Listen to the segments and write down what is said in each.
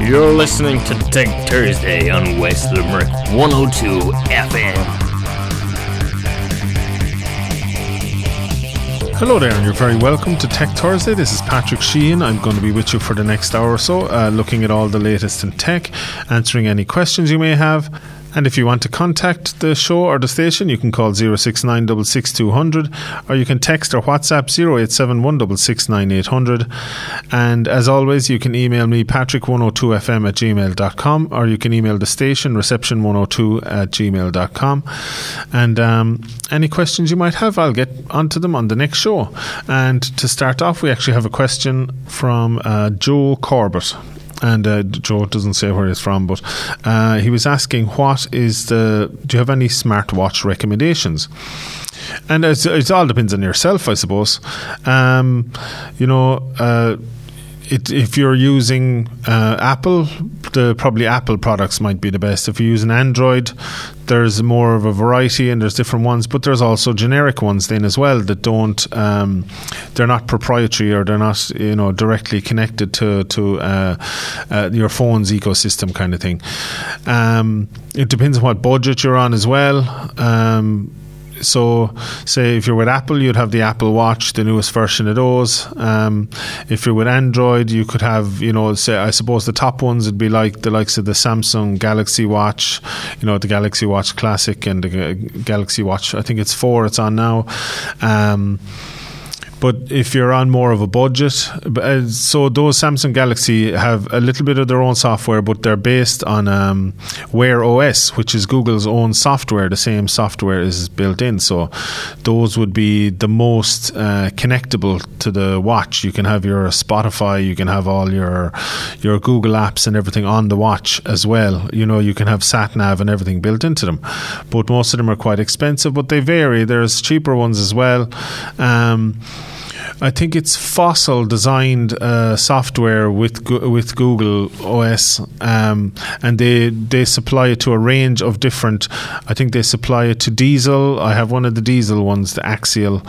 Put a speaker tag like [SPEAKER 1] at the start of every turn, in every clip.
[SPEAKER 1] You're listening to Tech Thursday on West Limerick 102 FM.
[SPEAKER 2] Hello there, and you're very welcome to Tech Thursday. This is Patrick Sheehan. I'm going to be with you for the next hour or so, uh, looking at all the latest in tech, answering any questions you may have. And if you want to contact the show or the station, you can call 069 or you can text or WhatsApp 0871 And as always, you can email me patrick102fm at gmail.com or you can email the station reception102 at gmail.com. And um, any questions you might have, I'll get onto them on the next show. And to start off, we actually have a question from uh, Joe Corbett and uh, Joe doesn't say where he's from, but uh, he was asking, "What is the? Do you have any smartwatch recommendations?" And it all depends on yourself, I suppose. Um, you know. Uh, it, if you're using uh, Apple, the probably Apple products might be the best. If you use an Android, there's more of a variety and there's different ones, but there's also generic ones then as well that don't. Um, they're not proprietary or they're not you know directly connected to to uh, uh, your phone's ecosystem kind of thing. Um, it depends on what budget you're on as well. Um, so, say if you're with Apple, you'd have the Apple Watch, the newest version of those. Um, if you're with Android, you could have, you know, say I suppose the top ones would be like the likes of the Samsung Galaxy Watch, you know, the Galaxy Watch Classic and the Galaxy Watch. I think it's four. It's on now. Um, but if you're on more of a budget, uh, so those Samsung Galaxy have a little bit of their own software, but they're based on um, Wear OS, which is Google's own software. The same software is built in, so those would be the most uh, connectable to the watch. You can have your Spotify, you can have all your your Google apps and everything on the watch as well. You know, you can have sat nav and everything built into them. But most of them are quite expensive, but they vary. There's cheaper ones as well. Um, I think it's Fossil designed uh, software with with Google OS, um, and they they supply it to a range of different. I think they supply it to Diesel. I have one of the Diesel ones, the Axial.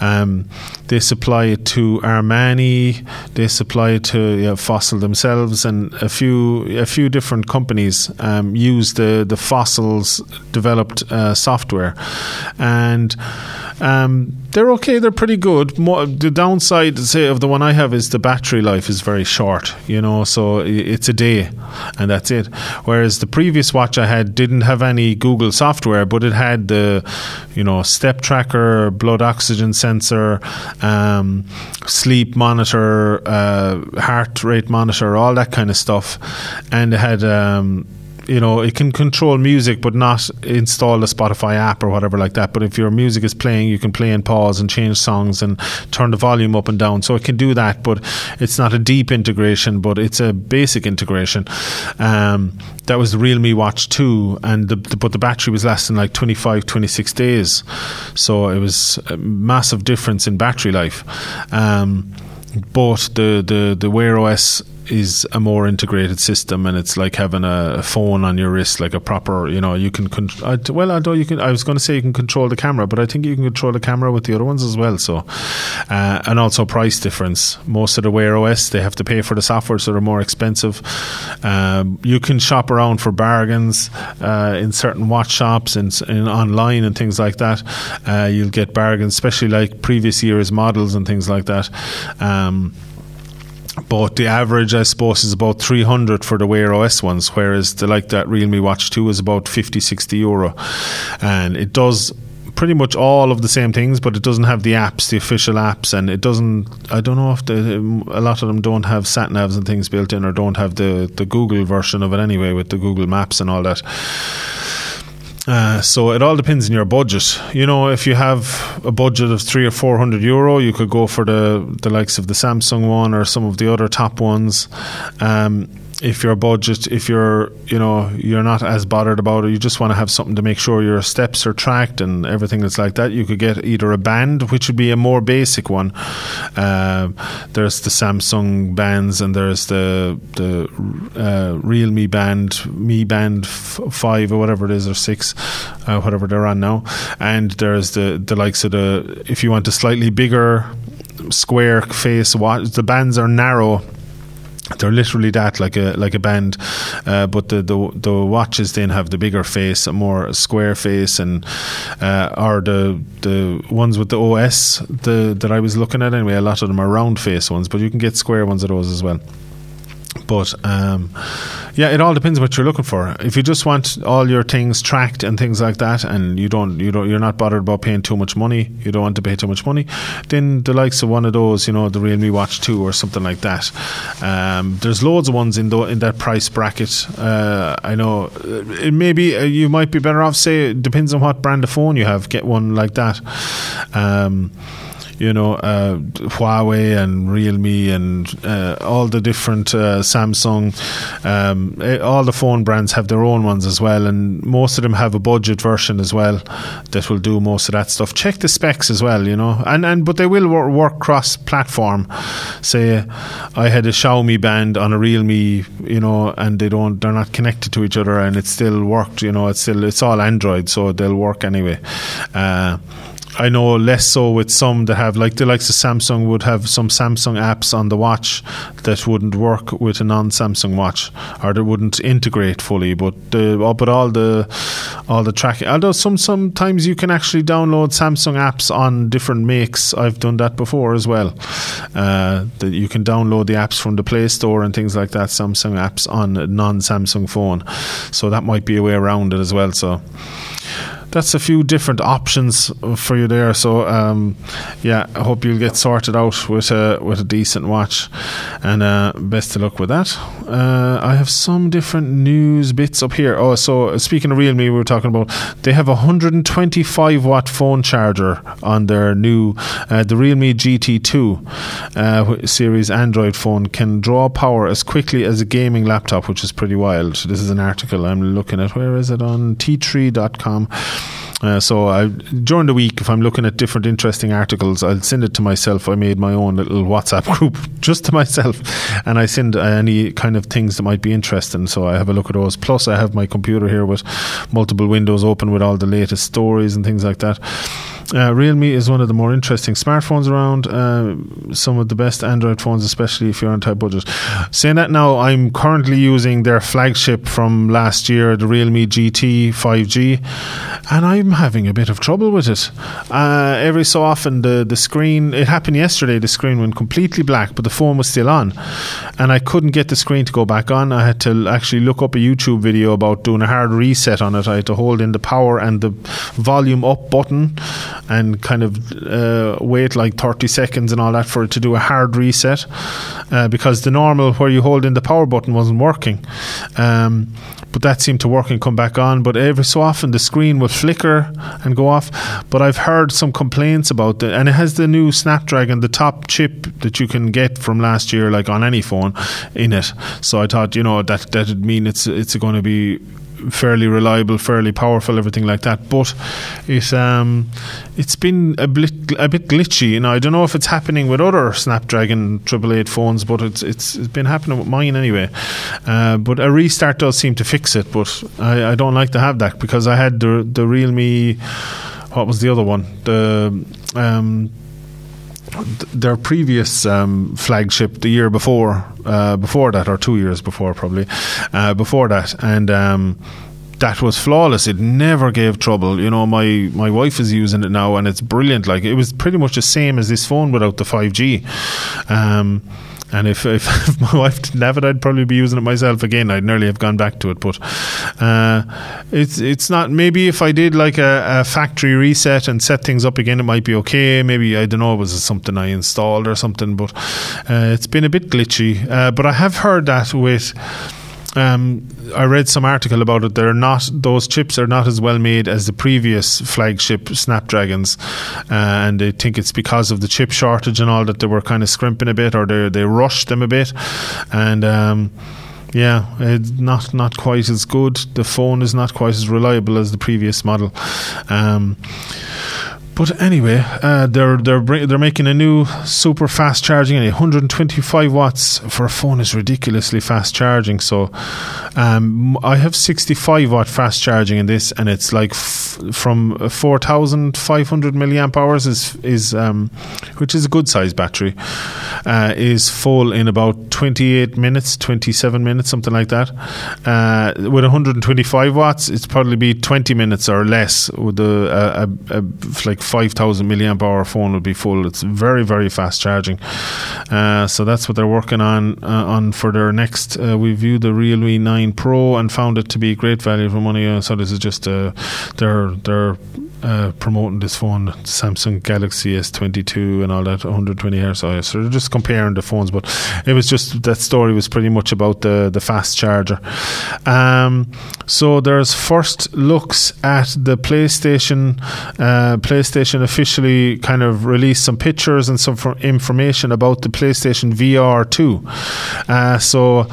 [SPEAKER 2] Um, they supply it to Armani. They supply it to know, Fossil themselves, and a few a few different companies um, use the the Fossils developed uh, software, and um, they're okay. They're pretty good. The downside, say, of the one I have is the battery life is very short. You know, so it's a day, and that's it. Whereas the previous watch I had didn't have any Google software, but it had the, you know, step tracker, blood oxygen sensor, um, sleep monitor, uh, heart rate monitor, all that kind of stuff, and it had. Um, you know, it can control music but not install the Spotify app or whatever like that. But if your music is playing, you can play and pause and change songs and turn the volume up and down. So it can do that, but it's not a deep integration, but it's a basic integration. Um, that was the Realme Watch 2, and the, the, but the battery was lasting like 25, 26 days. So it was a massive difference in battery life. Um, but the, the, the Wear OS is a more integrated system, and it's like having a, phone on your wrist, like a proper. You know, you can. Con- I, well, although you can, I was going to say you can control the camera, but I think you can control the camera with the other ones as well. So, uh, and also price difference. Most of the Wear OS they have to pay for the software, so they're more expensive. Um, you can shop around for bargains uh, in certain watch shops and, and, online and things like that. Uh, you'll get bargains, especially like previous years models and things like that. Um, but the average, I suppose, is about 300 for the Wear OS ones, whereas the like that Realme Watch 2 is about 50, 60 euro. And it does pretty much all of the same things, but it doesn't have the apps, the official apps, and it doesn't. I don't know if the, a lot of them don't have sat navs and things built in, or don't have the the Google version of it anyway, with the Google Maps and all that. Uh, so it all depends on your budget. You know, if you have a budget of three or four hundred euro, you could go for the the likes of the Samsung one or some of the other top ones. Um, if your budget, if you're, you know, you're not as bothered about it, you just want to have something to make sure your steps are tracked and everything that's like that. You could get either a band, which would be a more basic one. Uh, there's the Samsung bands, and there's the the uh, Realme band, Mi Band f- Five or whatever it is, or six, uh, whatever they're on now. And there's the the likes of the if you want a slightly bigger square face watch, the bands are narrow they're literally that like a like a band. Uh, but the, the the watches then have the bigger face a more square face and uh, are the the ones with the OS the that I was looking at anyway. A lot of them are round face ones but you can get square ones of those as well but um, yeah, it all depends what you're looking for. If you just want all your things tracked and things like that, and you don't, you don't, you're not bothered about paying too much money, you don't want to pay too much money, then the likes of one of those, you know, the Realme Watch Two or something like that. Um, there's loads of ones in the, in that price bracket. Uh, I know uh, it maybe uh, you might be better off. Say it depends on what brand of phone you have. Get one like that. Um, you know, uh, Huawei and Realme and uh, all the different uh, Samsung, um, eh, all the phone brands have their own ones as well, and most of them have a budget version as well that will do most of that stuff. Check the specs as well, you know, and and but they will work, work cross platform. Say, I had a Xiaomi band on a Realme, you know, and they don't, they're not connected to each other, and it still worked, you know, it's still it's all Android, so they'll work anyway. Uh, I know less so with some that have like the likes of Samsung would have some Samsung apps on the watch that wouldn't work with a non-Samsung watch or that wouldn't integrate fully. But the oh, but all the all the tracking. Although some sometimes you can actually download Samsung apps on different makes. I've done that before as well. Uh, that you can download the apps from the Play Store and things like that. Samsung apps on a non-Samsung phone. So that might be a way around it as well. So that's a few different options for you there. So um, yeah, I hope you'll get sorted out with a with a decent watch, and uh, best of luck with that. Uh, I have some different news bits up here. Oh, so speaking of Realme, we were talking about they have a 125 watt phone charger on their new uh, the Realme GT2 uh, series Android phone can draw power as quickly as a gaming laptop, which is pretty wild. This is an article I'm looking at. Where is it on T3.com? Uh, so I, during the week, if I'm looking at different interesting articles, I'll send it to myself. I made my own little WhatsApp group just to myself, and I send any kind of things that might be interesting. So I have a look at those. Plus, I have my computer here with multiple windows open with all the latest stories and things like that. Uh, Realme is one of the more interesting smartphones around. Uh, some of the best Android phones, especially if you're on tight budget. Saying that now, I'm currently using their flagship from last year, the Realme GT 5G, and I'm having a bit of trouble with it. Uh, every so often, the the screen. It happened yesterday. The screen went completely black, but the phone was still on, and I couldn't get the screen to go back on. I had to actually look up a YouTube video about doing a hard reset on it. I had to hold in the power and the volume up button and kind of uh, wait like 30 seconds and all that for it to do a hard reset uh, because the normal where you hold in the power button wasn't working. Um, but that seemed to work and come back on. But every so often the screen would flicker and go off. But I've heard some complaints about it, and it has the new Snapdragon, the top chip that you can get from last year, like on any phone, in it. So I thought, you know, that that'd mean it's it's going to be fairly reliable, fairly powerful, everything like that. But it um, it's been a bit a bit glitchy. You know, I don't know if it's happening with other Snapdragon triple eight phones, but it's it's, it's been happening with mine anyway. Uh, but a restart does seem to fix it. But I, I don't like to have that because I had the the Realme. What was the other one? The um, their previous um, flagship the year before, uh, before that, or two years before, probably uh, before that, and. Um, that was flawless. It never gave trouble. You know, my, my wife is using it now and it's brilliant. Like it was pretty much the same as this phone without the 5G. Um, and if, if, my wife didn't have it, I'd probably be using it myself again. I'd nearly have gone back to it. But uh, it's it's not. Maybe if I did like a, a, factory reset and set things up again, it might be okay. Maybe I don't know. It was something I installed or something. But uh, it's been a bit glitchy. Uh, but I have heard that with um, I read some article about it. They're not; those chips are not as well made as the previous flagship Snapdragons, uh, and they think it's because of the chip shortage and all that they were kind of scrimping a bit, or they they rushed them a bit, and. Um, yeah, it's not not quite as good. The phone is not quite as reliable as the previous model. Um, But anyway, uh, they're they're they're making a new super fast charging. 125 watts for a phone is ridiculously fast charging. So um, I have 65 watt fast charging in this, and it's like f- from 4,500 milliamp hours is is um, which is a good size battery. Uh, is full in about 28 minutes, 27 minutes, something like that. Uh, with 125 watts, it's probably be 20 minutes or less. With a, a, a, a like 5,000 milliamp hour phone would be full. It's very very fast charging. Uh, so that's what they're working on uh, on for their next. Uh, we viewed the Realme 9 Pro and found it to be great value for money. Uh, so this is just uh, their their uh, promoting this phone, Samsung Galaxy S22 and all that, 120 hertz. So they're just comparing the phones, but it was just that story was pretty much about the the fast charger. Um, so there's first looks at the PlayStation. Uh, PlayStation officially kind of released some pictures and some information about the PlayStation VR 2. Uh, so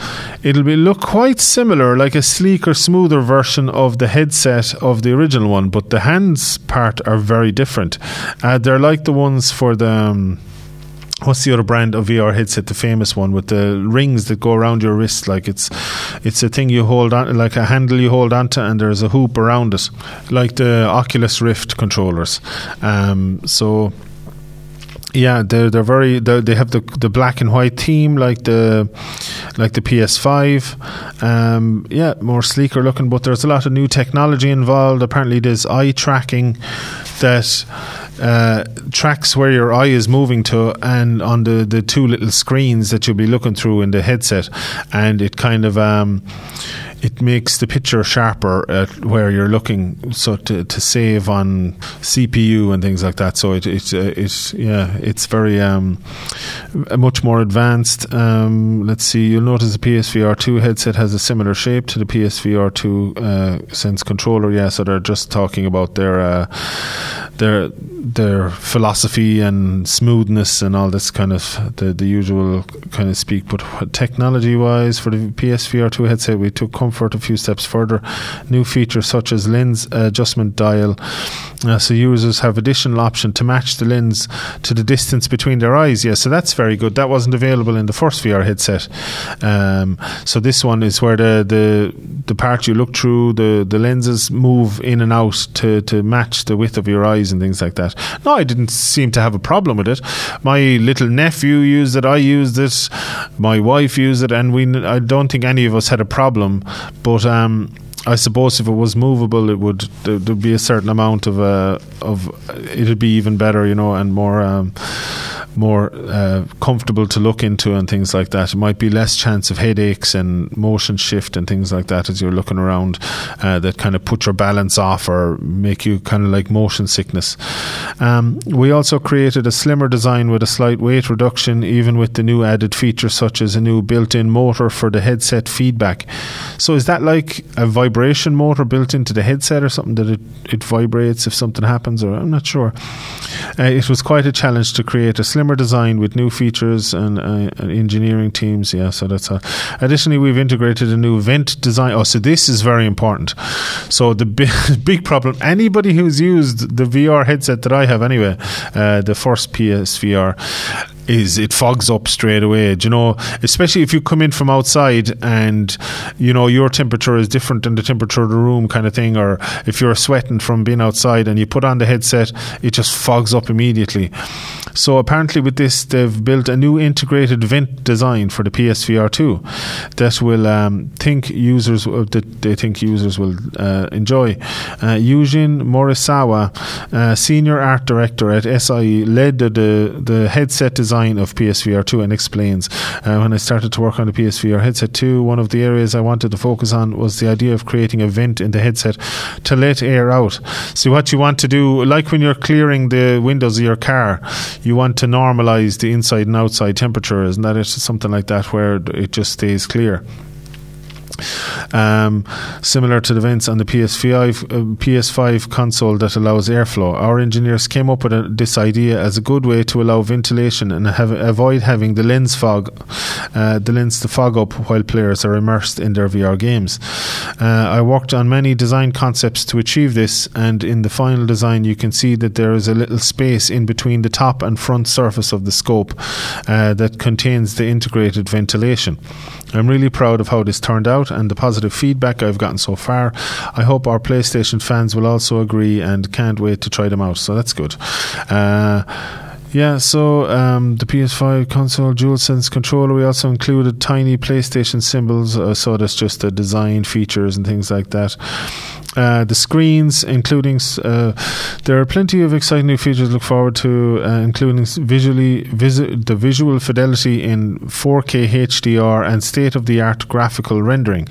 [SPEAKER 2] it'll be look quite similar, like a sleeker, smoother version of the headset of the original one, but the hands part are very different. Uh, they're like the ones for the. Um, what's the other brand of VR headset? The famous one with the rings that go around your wrist, like it's it's a thing you hold on, like a handle you hold onto, and there's a hoop around it, like the Oculus Rift controllers. Um, so yeah, they're they're very they're, they have the the black and white theme like the like the PS5. Um, yeah, more sleeker looking, but there's a lot of new technology involved. Apparently, there's eye tracking that uh, tracks where your eye is moving to, and on the the two little screens that you'll be looking through in the headset, and it kind of um, it makes the picture sharper at where you're looking, so to, to save on CPU and things like that. So it it uh, it yeah, it's very um, much more advanced. Um, let's see, you'll notice the PSVR two headset has a similar shape to the PSVR two uh, Sense controller. Yeah, so they're just talking about their uh, their their philosophy and smoothness and all this kind of the the usual kind of speak. But technology wise, for the PSVR two headset, we took comfort a few steps further. New features such as lens adjustment dial, uh, so users have additional option to match the lens to the distance between their eyes. Yeah, so that's very good. That wasn't available in the first VR headset. Um, so this one is where the the the part you look through the the lenses move in and out to to match the width of your eyes and things like that. No, I didn't seem to have a problem with it. My little nephew used it. I used it. My wife used it, and we. I don't think any of us had a problem. But um, I suppose if it was movable, it would there'd be a certain amount of uh, of it'd be even better, you know, and more. Um, more uh, comfortable to look into and things like that. It might be less chance of headaches and motion shift and things like that as you're looking around uh, that kind of put your balance off or make you kind of like motion sickness. Um, we also created a slimmer design with a slight weight reduction, even with the new added features such as a new built-in motor for the headset feedback. So is that like a vibration motor built into the headset or something that it, it vibrates if something happens? Or I'm not sure. Uh, it was quite a challenge to create a slimmer design with new features and, uh, engineering teams. Yeah, so that's a. Additionally, we've integrated a new vent design. Oh, so this is very important. So the big, big problem. Anybody who's used the VR headset that I have, anyway, uh, the first PSVR is it fogs up straight away. Do you know, especially if you come in from outside and you know your temperature is different than the temperature of the room, kind of thing, or if you're sweating from being outside and you put on the headset, it just fogs up immediately. So apparently, with this, they've built a new integrated vent design for the PSVR two that will um, think users uh, that they think users will uh, enjoy. Uh, Yujin Morisawa, uh, senior art director at SIE, led the, the headset design design of PSVR 2 and explains uh, when I started to work on the PSVR headset 2, one of the areas I wanted to focus on was the idea of creating a vent in the headset to let air out. So, what you want to do, like when you're clearing the windows of your car, you want to normalize the inside and outside temperature, isn't that it? Something like that where it just stays clear. Um, similar to the vents on the PS5, uh, PS5 console that allows airflow. Our engineers came up with a, this idea as a good way to allow ventilation and have, avoid having the lens fog uh, the lens to fog up while players are immersed in their VR games. Uh, I worked on many design concepts to achieve this, and in the final design, you can see that there is a little space in between the top and front surface of the scope uh, that contains the integrated ventilation. I'm really proud of how this turned out and the positive feedback I've gotten so far. I hope our PlayStation fans will also agree and can't wait to try them out. So that's good. Uh, yeah, so um, the PS5 console DualSense controller, we also included tiny PlayStation symbols, uh, so that's just the design features and things like that. Uh, the screens, including uh, there are plenty of exciting new features to look forward to, uh, including visually visu- the visual fidelity in 4K HDR and state-of-the-art graphical rendering,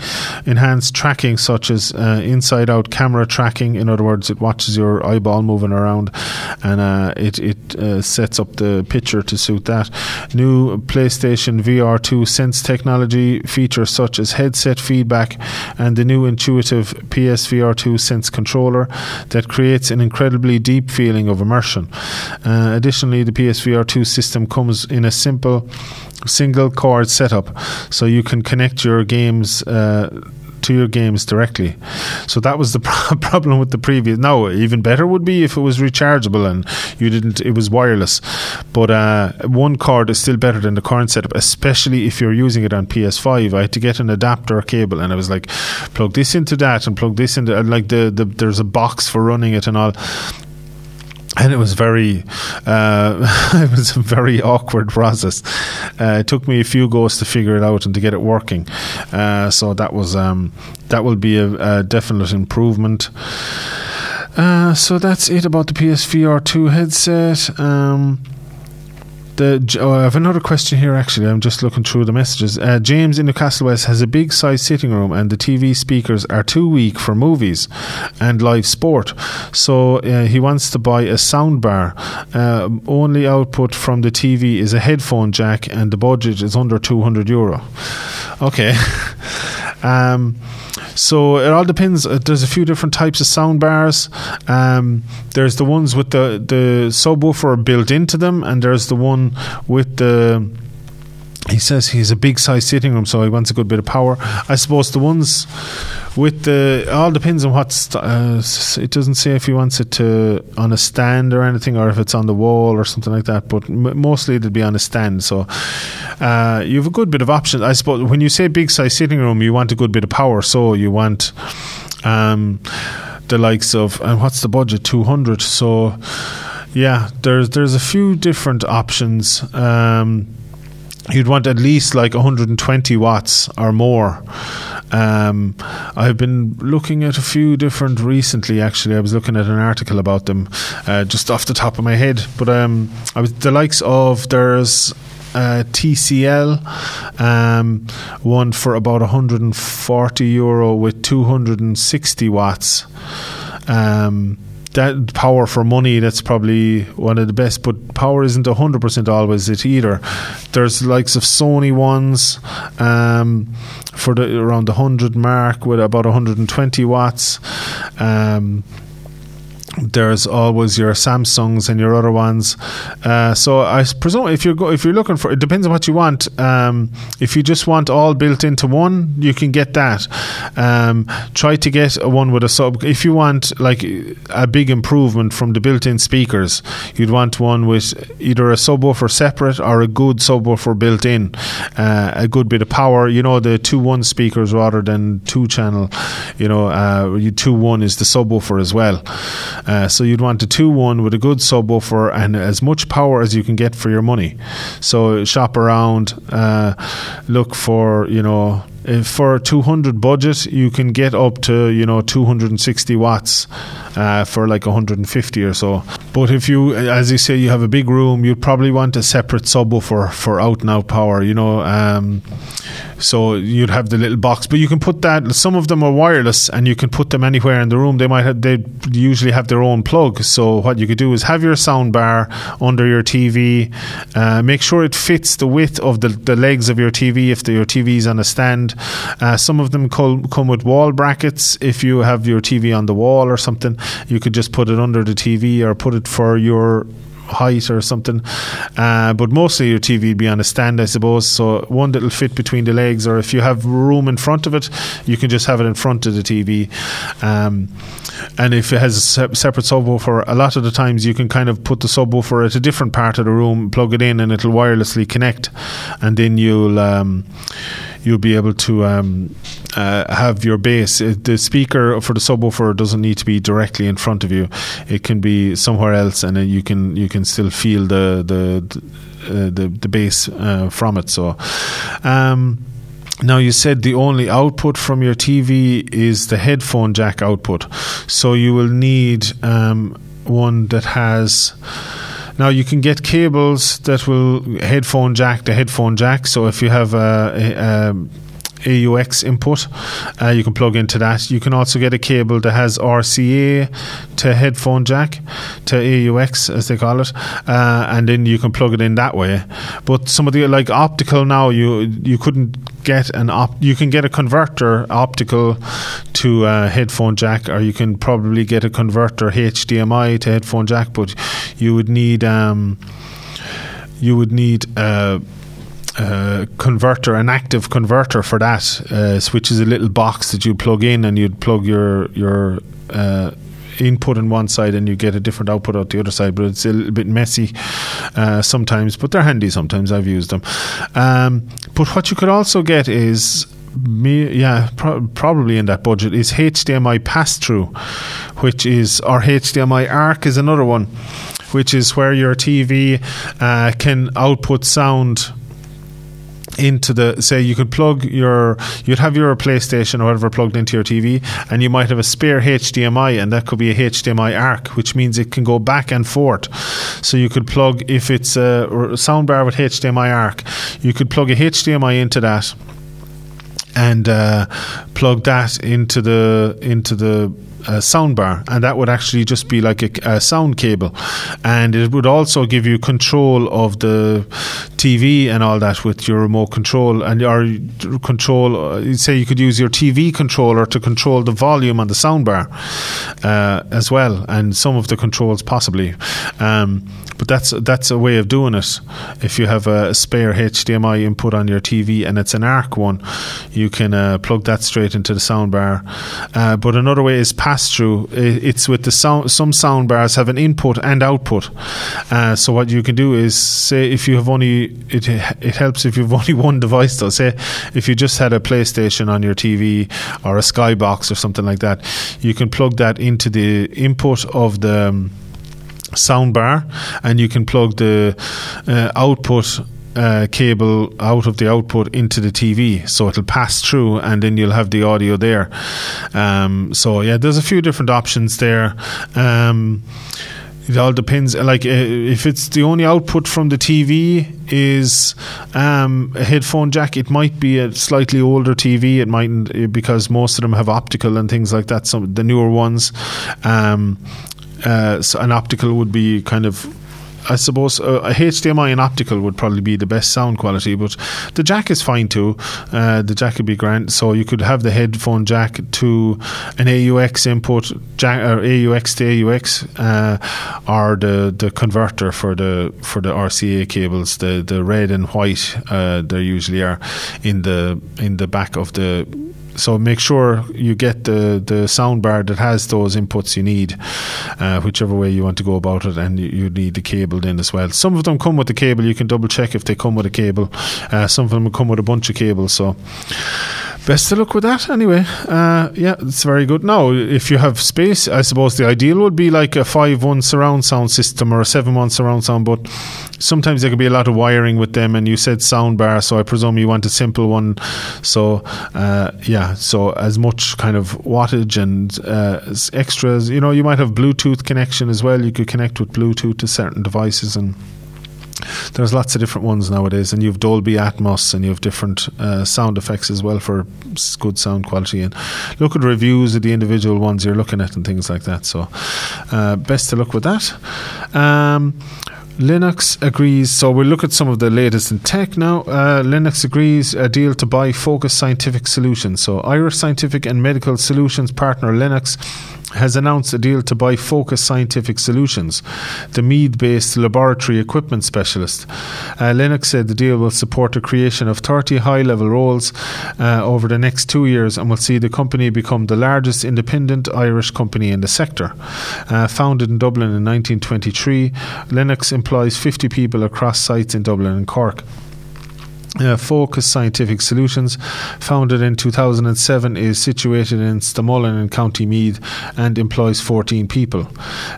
[SPEAKER 2] enhanced tracking such as uh, inside-out camera tracking. In other words, it watches your eyeball moving around, and uh, it it uh, sets up the picture to suit that. New PlayStation VR 2 Sense technology features such as headset feedback and the new intuitive PSVR 2 Sense controller that creates an incredibly deep feeling of immersion. Uh, additionally, the PSVR 2 system comes in a simple single cord setup, so you can connect your games. Uh, to your games directly. So that was the problem with the previous. Now, even better would be if it was rechargeable and you didn't. It was wireless, but uh, one cord is still better than the current setup, especially if you're using it on PS5. I had to get an adapter cable, and I was like, plug this into that and plug this into like the, the there's a box for running it and all and it was very uh, it was a very awkward process. Uh, it took me a few goes to figure it out and to get it working. Uh, so that was um, that will be a, a definite improvement. Uh, so that's it about the PSVR 2 headset. Um, the, oh, I have another question here. Actually, I'm just looking through the messages. Uh, James in Newcastle West has a big size sitting room, and the TV speakers are too weak for movies and live sport. So uh, he wants to buy a sound bar. Uh, only output from the TV is a headphone jack, and the budget is under 200 euro. Okay. um, so it all depends. Uh, there's a few different types of sound bars. Um, there's the ones with the the subwoofer built into them, and there's the one with the he says he's a big size sitting room, so he wants a good bit of power. I suppose the ones with the all depends on what st- uh, it doesn't say if he wants it to on a stand or anything, or if it's on the wall or something like that. But m- mostly it'll be on a stand. So uh, you have a good bit of options. I suppose when you say big size sitting room, you want a good bit of power. So you want. Um, the likes of and what's the budget 200 so yeah there's there's a few different options um, you'd want at least like 120 watts or more. Um, I've been looking at a few different recently. Actually, I was looking at an article about them uh, just off the top of my head. But um, I was the likes of there's uh, TCL, um, one for about 140 euro with 260 watts. Um, that power for money that's probably one of the best but power isn't 100% always it either there's likes of sony ones um, for the around the 100 mark with about 120 watts um, there's always your Samsungs and your other ones. Uh, so I presume if you're go, if you're looking for, it depends on what you want. Um, if you just want all built into one, you can get that. Um, try to get a one with a sub. If you want like a big improvement from the built-in speakers, you'd want one with either a subwoofer separate or a good subwoofer built in, uh, a good bit of power. You know the two one speakers rather than two channel. You know, uh, two one is the subwoofer as well. Uh, so you'd want a 2 1 with a good subwoofer and as much power as you can get for your money. So shop around, uh, look for, you know, for a 200 budget, you can get up to you know 260 watts uh, for like 150 or so. But if you, as you say, you have a big room, you'd probably want a separate subwoofer for out and out power. You know. Um, so you'd have the little box, but you can put that. Some of them are wireless, and you can put them anywhere in the room. They might have, they usually have their own plug. So what you could do is have your sound bar under your TV. Uh, make sure it fits the width of the, the legs of your TV if the, your TV is on a stand. Uh, some of them come, with wall brackets. If you have your TV on the wall or something, you could just put it under the TV or put it for your height or something. Uh, but mostly your TV would be on a stand, I suppose. So one that'll fit between the legs, or if you have room in front of it, you can just have it in front of the TV. Um, and if it has a se- separate subwoofer, a lot of the times you can kind of put the subwoofer at a different part of the room, plug it in, and it'll wirelessly connect, and then you'll. Um, you'll be able to um, uh, have your bass. Uh, the speaker for the subwoofer doesn't need to be directly in front of you; it can be somewhere else, and you can you can still feel the the uh, the, the bass uh, from it. So. Um, now you said the only output from your TV is the headphone jack output, so you will need um, one that has. Now you can get cables that will headphone jack the headphone jack. So if you have a, a, a AUX input. Uh, you can plug into that. You can also get a cable that has RCA to headphone jack to AUX as they call it, uh, and then you can plug it in that way. But some of the like optical now, you you couldn't get an op. You can get a converter optical to uh, headphone jack, or you can probably get a converter HDMI to headphone jack, but you would need um, you would need. Uh, uh, converter, an active converter for that, uh, which is a little box that you plug in and you'd plug your your uh, input on one side and you get a different output out the other side. But it's a little bit messy uh, sometimes, but they're handy sometimes. I've used them. Um, but what you could also get is me, yeah, pro- probably in that budget is HDMI pass through, which is or HDMI ARC is another one, which is where your TV uh, can output sound into the say you could plug your you'd have your PlayStation or whatever plugged into your TV and you might have a spare HDMI and that could be a HDMI ARC which means it can go back and forth. So you could plug if it's a soundbar with HDMI ARC you could plug a HDMI into that and uh, plug that into the into the uh, soundbar, and that would actually just be like a, a, sound cable, and it would also give you control of the TV and all that with your remote control and your control. Uh, say you could use your TV controller to control the volume on the soundbar uh, as well, and some of the controls possibly. Um, but that's that's a way of doing it. If you have a spare HDMI input on your TV and it's an ARC one, you can uh, plug that straight into the soundbar. Uh, but another way is pass through. It's with the sound. Some soundbars have an input and output. Uh, so what you can do is say if you have only it it helps if you've only one device. Though, say if you just had a PlayStation on your TV or a Skybox or something like that, you can plug that into the input of the um, soundbar, and you can plug the uh, output uh, cable out of the output into the TV, so it'll pass through, and then you'll have the audio there. Um, so yeah, there's a few different options there. Um, it all depends. Like uh, if it's the only output from the TV is um, a headphone jack, it might be a slightly older TV. It mightn't because most of them have optical and things like that. Some the newer ones. Um, uh, so an optical would be kind of I suppose uh, a HDMI and optical would probably be the best sound quality, but the jack is fine too. Uh, the jack would be grand, so you could have the headphone jack to an AUX input, jack, or AUX to AUX, uh, or the, the converter for the for the RCA cables, the the red and white. Uh, there usually are in the in the back of the so make sure you get the the sound bar that has those inputs you need, uh, whichever way you want to go about it, and you, you, need the cable in as well. Some of them come with the cable. You can double check if they come with a cable. Uh, some of them come with a bunch of cables. So best of luck with that anyway. Uh, yeah, it's very good. Now, if you have space, I suppose the ideal would be like a 5 1 surround sound system or a 7 1 surround sound, but sometimes there can be a lot of wiring with them, and you said sound bar, so I presume you want a simple one. So, uh, yeah, so as much kind of wattage and uh, extras, you know, you might have Bluetooth connection as well. You could connect with Bluetooth to certain devices and there's lots of different ones nowadays, and you have Dolby Atmos and you have different uh, sound effects as well for good sound quality. And look at reviews of the individual ones you're looking at and things like that. So, uh, best to look with that. Um, Lennox agrees. So we'll look at some of the latest in tech now. Uh, Lennox agrees a deal to buy Focus Scientific Solutions. So Irish Scientific and Medical Solutions partner Lennox has announced a deal to buy Focus Scientific Solutions, the Meath based laboratory equipment specialist. Uh, Lennox said the deal will support the creation of 30 high level roles uh, over the next two years and will see the company become the largest independent Irish company in the sector. Uh, founded in Dublin in 1923, Lennox employs 50 people across sites in Dublin and Cork. Uh, Focus Scientific Solutions, founded in 2007, is situated in Stamullen in County Meath and employs 14 people.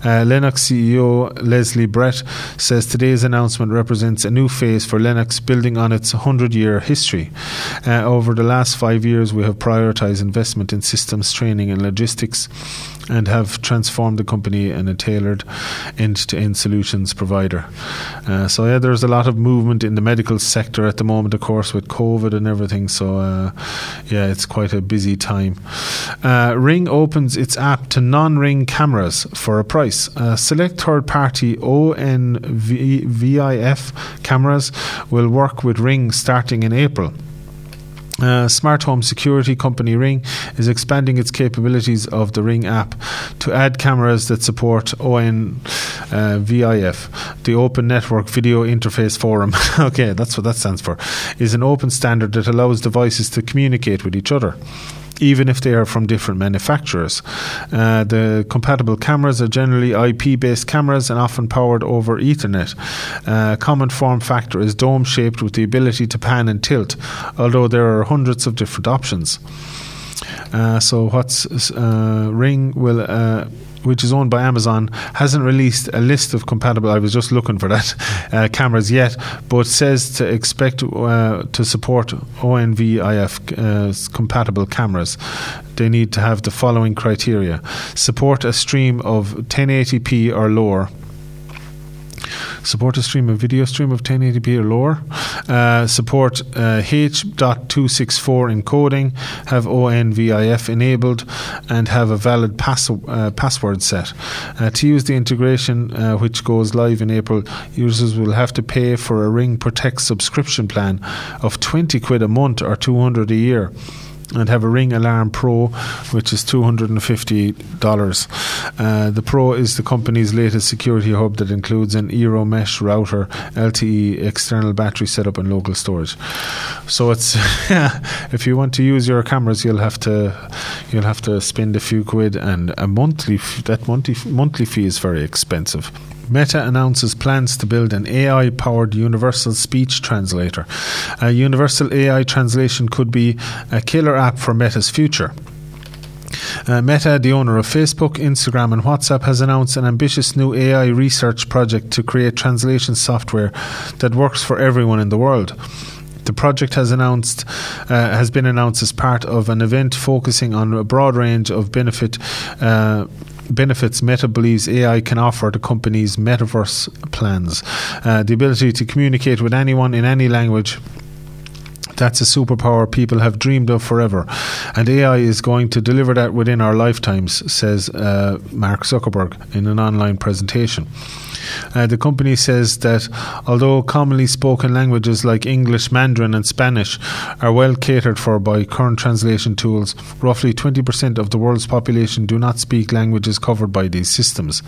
[SPEAKER 2] Uh, Lennox CEO Leslie Brett says today's announcement represents a new phase for Lennox, building on its 100 year history. Uh, over the last five years, we have prioritised investment in systems, training, and logistics and have transformed the company in a tailored end-to-end solutions provider. Uh, so yeah, there's a lot of movement in the medical sector at the moment, of course, with COVID and everything. So uh, yeah, it's quite a busy time. Uh, Ring opens its app to non-Ring cameras for a price. Uh, select third-party ONVIF cameras will work with Ring starting in April. Uh, smart home security company Ring is expanding its capabilities of the Ring app to add cameras that support ON uh, VIF, the Open Network Video Interface Forum. okay, that's what that stands for. Is an open standard that allows devices to communicate with each other even if they are from different manufacturers. Uh, the compatible cameras are generally IP based cameras and often powered over Ethernet. Uh, common form factor is dome shaped with the ability to pan and tilt, although there are hundreds of different options. Uh, so, what's uh, Ring will uh, which is owned by Amazon, hasn't released a list of compatible. I was just looking for that uh, cameras yet, but says to expect uh, to support ONVIF uh, compatible cameras. They need to have the following criteria: support a stream of 1080p or lower support a stream of video stream of 1080p or lower, uh, support uh, H.264 encoding, have ONVIF enabled, and have a valid pass- uh, password set. Uh, to use the integration, uh, which goes live in April, users will have to pay for a Ring Protect subscription plan of 20 quid a month or 200 a year and have a Ring Alarm Pro, which is $250. Uh, the Pro is the company's latest security hub that includes an Eero mesh router, LTE, external battery setup, and local storage. So it's if you want to use your cameras, you'll have to you'll have to spend a few quid, and a monthly that monthly monthly fee is very expensive. Meta announces plans to build an AI powered universal speech translator. A universal AI translation could be a killer app for Meta's future. Uh, Meta, the owner of Facebook, Instagram, and WhatsApp, has announced an ambitious new AI research project to create translation software that works for everyone in the world. The project has announced uh, has been announced as part of an event focusing on a broad range of benefit. Uh, benefits Meta believes AI can offer the company's metaverse plans. Uh, the ability to communicate with anyone in any language that's a superpower people have dreamed of forever. And AI is going to deliver that within our lifetimes, says uh, Mark Zuckerberg in an online presentation. Uh, the company says that although commonly spoken languages like English, Mandarin, and Spanish are well catered for by current translation tools, roughly 20% of the world's population do not speak languages covered by these systems.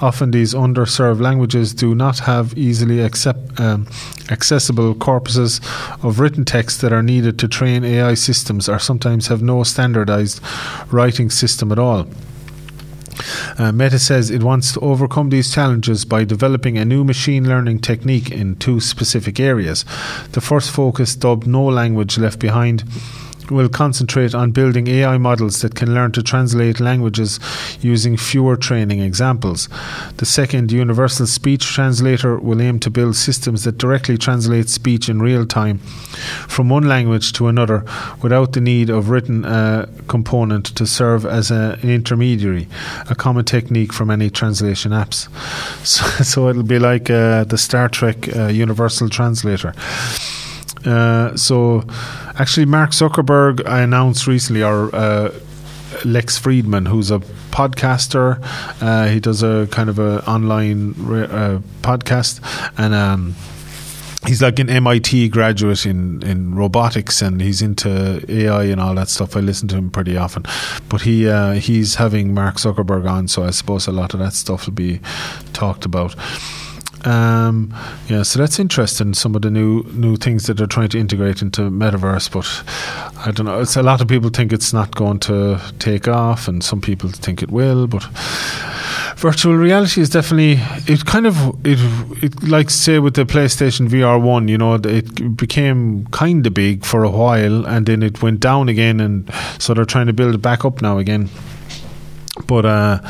[SPEAKER 2] Often, these underserved languages do not have easily accept, um, accessible corpuses of written text that are needed to train AI systems, or sometimes have no standardized writing system at all. Uh, Meta says it wants to overcome these challenges by developing a new machine learning technique in two specific areas. The first focus, dubbed No Language Left Behind, will concentrate on building AI models that can learn to translate languages using fewer training examples. The second universal speech translator will aim to build systems that directly translate speech in real time from one language to another without the need of written uh, component to serve as a, an intermediary, a common technique for many translation apps. So, so it'll be like uh, the Star Trek uh, Universal Translator. Uh, so, actually, Mark Zuckerberg I announced recently, or uh, Lex Fridman, who's a podcaster. Uh, he does a kind of a online uh, podcast, and um, he's like an MIT graduate in, in robotics and he's into AI and all that stuff. I listen to him pretty often, but he uh, he's having Mark Zuckerberg on, so I suppose a lot of that stuff will be talked about. Um, yeah, so that's interesting. Some of the new new things that they're trying to integrate into metaverse, but I don't know. It's a lot of people think it's not going to take off, and some people think it will. But virtual reality is definitely it. Kind of it, it like say with the PlayStation VR one, you know, it became kind of big for a while, and then it went down again, and so they're trying to build it back up now again. But uh,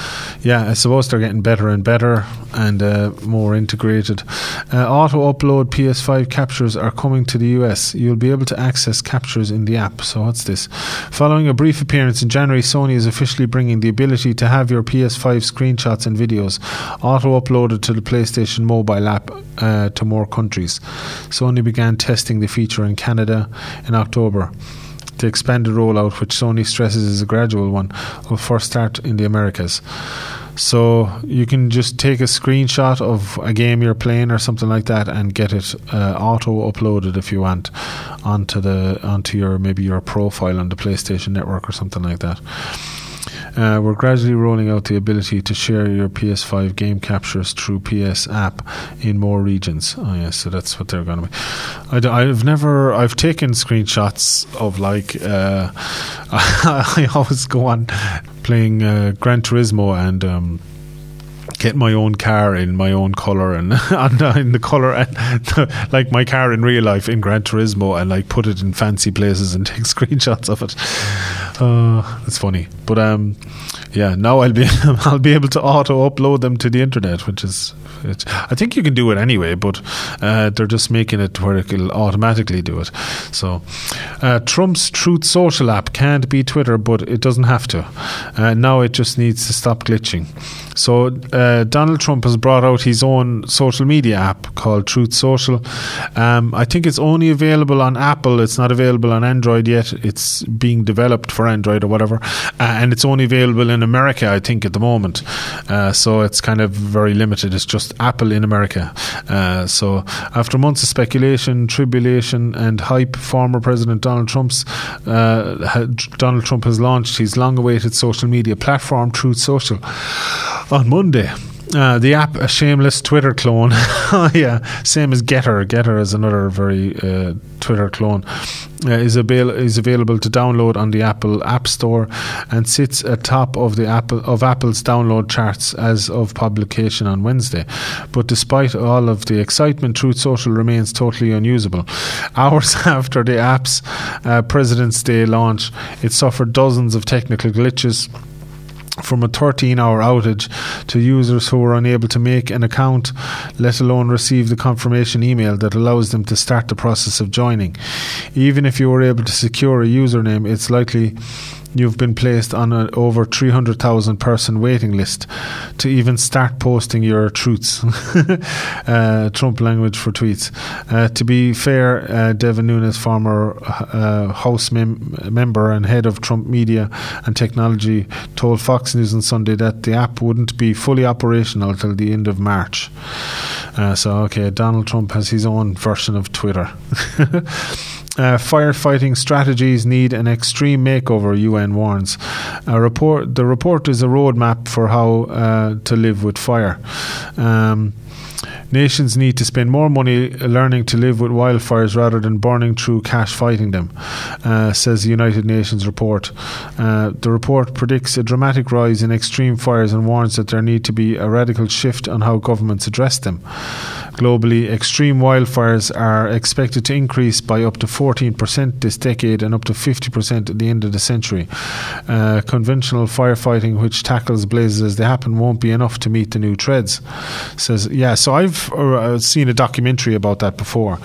[SPEAKER 2] yeah, I suppose they're getting better and better and uh, more integrated. Uh, auto upload PS5 captures are coming to the US. You'll be able to access captures in the app. So, what's this? Following a brief appearance in January, Sony is officially bringing the ability to have your PS5 screenshots and videos auto uploaded to the PlayStation mobile app uh, to more countries. Sony began testing the feature in Canada in October. The expanded rollout, which Sony stresses is a gradual one, will first start in the Americas. So you can just take a screenshot of a game you're playing or something like that and get it uh, auto uploaded if you want onto the onto your maybe your profile on the PlayStation Network or something like that. Uh, we're gradually rolling out the ability to share your PS5 game captures through PS app in more regions. Oh yes, so that's what they're going to be. I, have never, I've taken screenshots of like, uh, I always go on playing uh, Gran Turismo and. Um, get my own car in my own color and, and uh, in the color and like my car in real life in Gran Turismo and like put it in fancy places and take screenshots of it. Uh, it's funny, but um, yeah. Now I'll be I'll be able to auto upload them to the internet, which is I think you can do it anyway, but uh, they're just making it where it'll automatically do it. So, uh, Trump's Truth Social app can't be Twitter, but it doesn't have to. Uh, now it just needs to stop glitching. So, uh, Donald Trump has brought out his own social media app called Truth Social. Um, I think it's only available on Apple. It's not available on Android yet. It's being developed for Android or whatever, uh, and it's only available in America, I think, at the moment. Uh, so it's kind of very limited. It's just Apple in America. Uh, so after months of speculation, tribulation, and hype, former President Donald Trump's uh, Donald Trump has launched his long-awaited social media platform, Truth Social, on Monday. Uh, the app, a shameless Twitter clone. oh, yeah, same as GETTR. GETTR is another very uh, Twitter clone. Uh, is, avail- is available to download on the Apple App Store and sits atop of the Apple of Apple's download charts as of publication on Wednesday. But despite all of the excitement, Truth Social remains totally unusable. Hours after the app's uh, President's Day launch, it suffered dozens of technical glitches from a 13 hour outage to users who were unable to make an account, let alone receive the confirmation email that allows them to start the process of joining. Even if you were able to secure a username, it's likely you've been placed on an over 300,000 person waiting list to even start posting your truths. uh, Trump language for tweets. Uh, to be fair, uh, Devin Nunes, former uh, House mem- member and head of Trump media and technology, told Fox News on Sunday that the app wouldn't be fully operational till the end of March. Uh, so, okay, Donald Trump has his own version of Twitter. Uh, firefighting strategies need an extreme makeover, UN warns. A report, the report is a roadmap for how uh, to live with fire. Um, Nations need to spend more money learning to live with wildfires rather than burning through cash fighting them, uh, says the United Nations report. Uh, the report predicts a dramatic rise in extreme fires and warns that there need to be a radical shift on how governments address them. Globally, extreme wildfires are expected to increase by up to 14% this decade and up to 50% at the end of the century. Uh, conventional firefighting, which tackles blazes as they happen, won't be enough to meet the new trends. Says, yeah, so I've uh, seen a documentary about that before.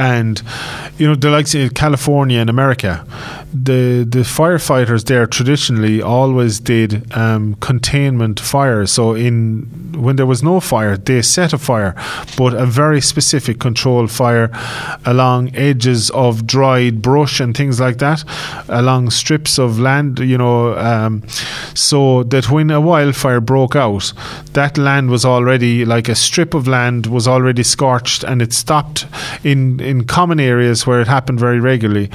[SPEAKER 2] And you know the likes of California and America, the the firefighters there traditionally always did um, containment fires. So in when there was no fire, they set a fire, but a very specific controlled fire along edges of dried brush and things like that, along strips of land. You know, um, so that when a wildfire broke out, that land was already like a strip of land was already scorched, and it stopped in in common areas where it happened very regularly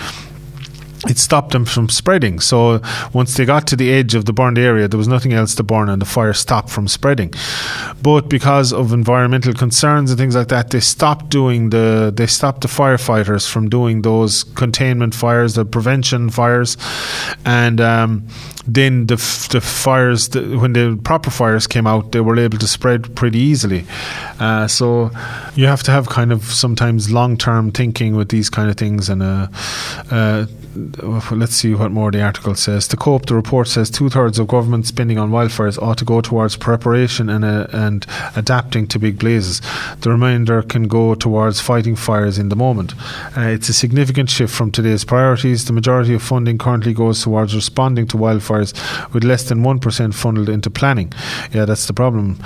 [SPEAKER 2] it stopped them from spreading. So once they got to the edge of the burned area, there was nothing else to burn, and the fire stopped from spreading. But because of environmental concerns and things like that, they stopped doing the they stopped the firefighters from doing those containment fires, the prevention fires, and. Um, then the the fires the, when the proper fires came out, they were able to spread pretty easily. Uh, so you have to have kind of sometimes long term thinking with these kind of things, and uh, uh, let's see what more the article says. To cope, the report says two thirds of government spending on wildfires ought to go towards preparation and uh, and adapting to big blazes. The remainder can go towards fighting fires in the moment. Uh, it's a significant shift from today's priorities. The majority of funding currently goes towards responding to wildfires with less than 1% funneled into planning. Yeah, that's the problem.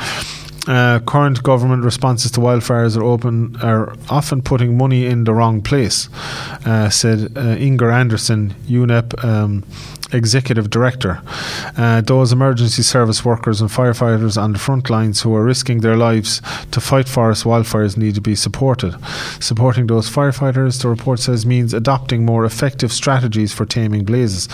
[SPEAKER 2] Uh, current government responses to wildfires are open are often putting money in the wrong place, uh, said uh, Inger Andersen, UNEP um, executive director. Uh, those emergency service workers and firefighters on the front lines who are risking their lives to fight forest wildfires need to be supported. Supporting those firefighters, the report says, means adopting more effective strategies for taming blazes.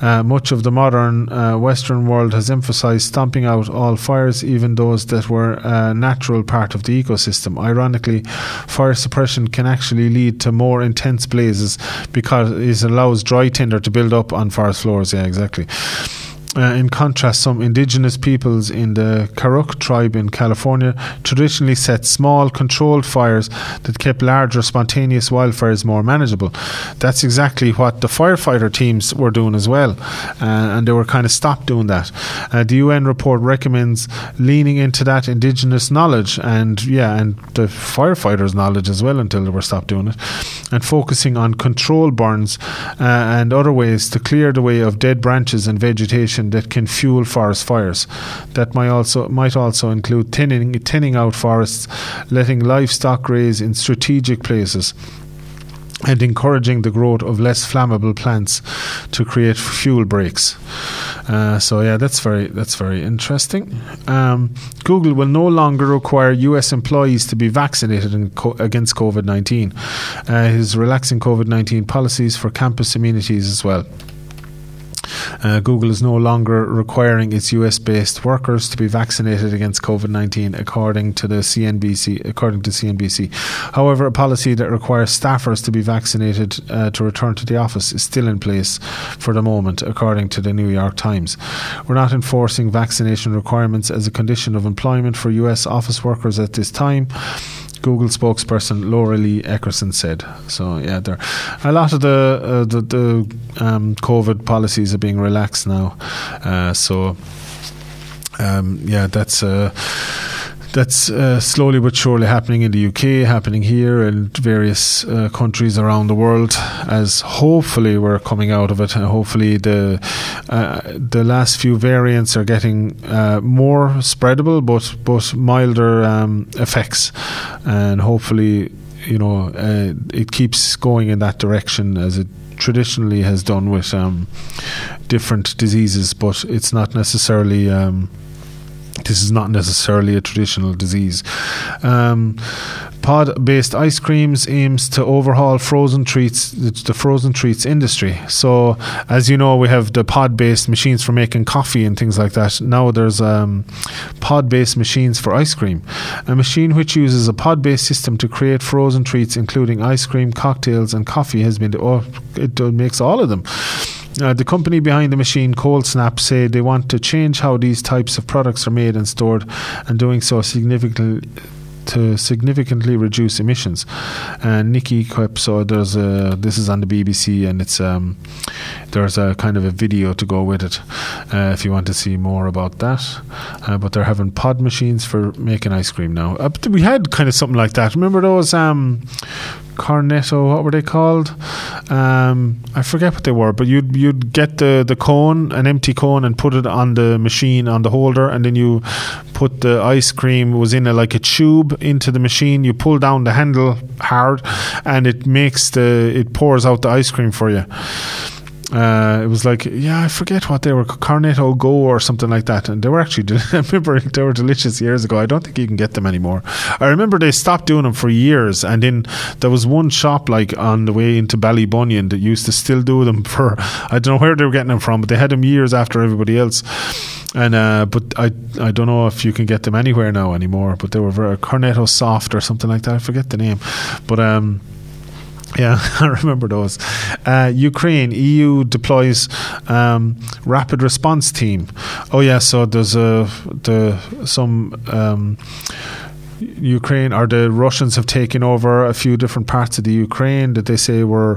[SPEAKER 2] Uh, much of the modern uh, Western world has emphasized stomping out all fires, even those that were a natural part of the ecosystem. Ironically, fire suppression can actually lead to more intense blazes because it allows dry tinder to build up on forest floors. Yeah, exactly. Uh, in contrast, some indigenous peoples in the Karuk tribe in California traditionally set small, controlled fires that kept larger, spontaneous wildfires more manageable. That's exactly what the firefighter teams were doing as well, uh, and they were kind of stopped doing that. Uh, the UN report recommends leaning into that indigenous knowledge and, yeah, and the firefighters' knowledge as well until they were stopped doing it, and focusing on control burns uh, and other ways to clear the way of dead branches and vegetation that can fuel forest fires. That might also might also include thinning thinning out forests, letting livestock graze in strategic places and encouraging the growth of less flammable plants to create fuel breaks. Uh, so yeah, that's very that's very interesting. Um, Google will no longer require U.S. employees to be vaccinated co- against COVID nineteen. Uh, is relaxing COVID nineteen policies for campus amenities as well. Uh, Google is no longer requiring its US based workers to be vaccinated against COVID 19, according to the CNBC. According to CNBC. However, a policy that requires staffers to be vaccinated uh, to return to the office is still in place for the moment, according to the New York Times. We're not enforcing vaccination requirements as a condition of employment for US office workers at this time. Google spokesperson Lora Lee Erickson said. So yeah, there a lot of the uh, the, the um, COVID policies are being relaxed now. Uh, so um, yeah, that's. Uh, that's uh, slowly but surely happening in the UK, happening here and various uh, countries around the world. As hopefully we're coming out of it, and hopefully the uh, the last few variants are getting uh, more spreadable, but but milder um, effects, and hopefully you know uh, it keeps going in that direction as it traditionally has done with um, different diseases, but it's not necessarily. Um, this is not necessarily a traditional disease. Um, pod based ice creams aims to overhaul frozen treats, the frozen treats industry. So, as you know, we have the pod based machines for making coffee and things like that. Now there's um, pod based machines for ice cream. A machine which uses a pod based system to create frozen treats, including ice cream, cocktails, and coffee, has been. Oh, it makes all of them. Uh, the company behind the machine, ColdSnap, say they want to change how these types of products are made and stored, and doing so significantly to significantly reduce emissions. And Nikki Quip, so there's a this is on the BBC, and it's um, there's a kind of a video to go with it uh, if you want to see more about that. Uh, but they're having pod machines for making ice cream now. Uh, we had kind of something like that. Remember those um, cornetto. What were they called? Um, I forget what they were, but you'd you'd get the the cone, an empty cone, and put it on the machine on the holder, and then you put the ice cream was in a like a tube into the machine. You pull down the handle hard, and it makes the it pours out the ice cream for you. Uh, it was like, yeah, I forget what they were, Cornetto Go or something like that. And they were actually, I remember they were delicious years ago. I don't think you can get them anymore. I remember they stopped doing them for years. And then there was one shop like on the way into Ballybunion that used to still do them for, I don't know where they were getting them from, but they had them years after everybody else. And uh, but I I don't know if you can get them anywhere now anymore. But they were very Cornetto Soft or something like that. I forget the name, but um, yeah, I remember those. Uh, Ukraine EU deploys um, rapid response team. Oh yeah, so there's a the some. Um, Ukraine or the Russians have taken over a few different parts of the Ukraine that they say were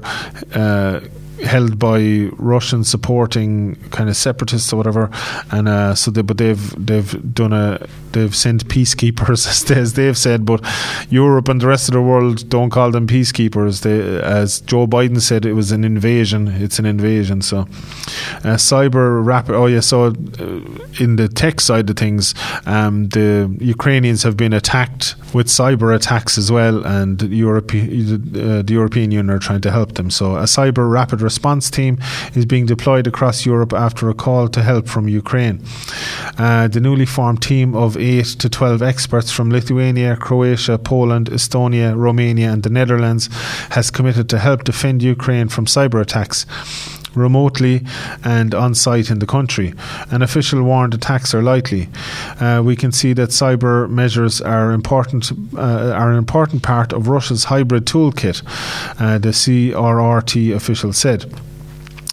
[SPEAKER 2] uh, held by Russian supporting kind of separatists or whatever, and uh, so they, but they've they've done a they've sent peacekeepers as they've said, but Europe and the rest of the world don't call them peacekeepers. They, as Joe Biden said, it was an invasion. It's an invasion. So, uh, cyber rapid. Oh yeah. So, uh, in the tech side of things, um, the Ukrainians have been attacked with cyber attacks as well, and Europe, uh, the European Union are trying to help them. So, a cyber rapid response team is being deployed across Europe after a call to help from Ukraine. Uh, the newly formed team of 8 to 12 experts from Lithuania, Croatia, Poland, Estonia, Romania, and the Netherlands has committed to help defend Ukraine from cyber attacks remotely and on site in the country. An official warned attacks are likely. Uh, we can see that cyber measures are important uh, are an important part of Russia's hybrid toolkit. Uh, the CRRT official said.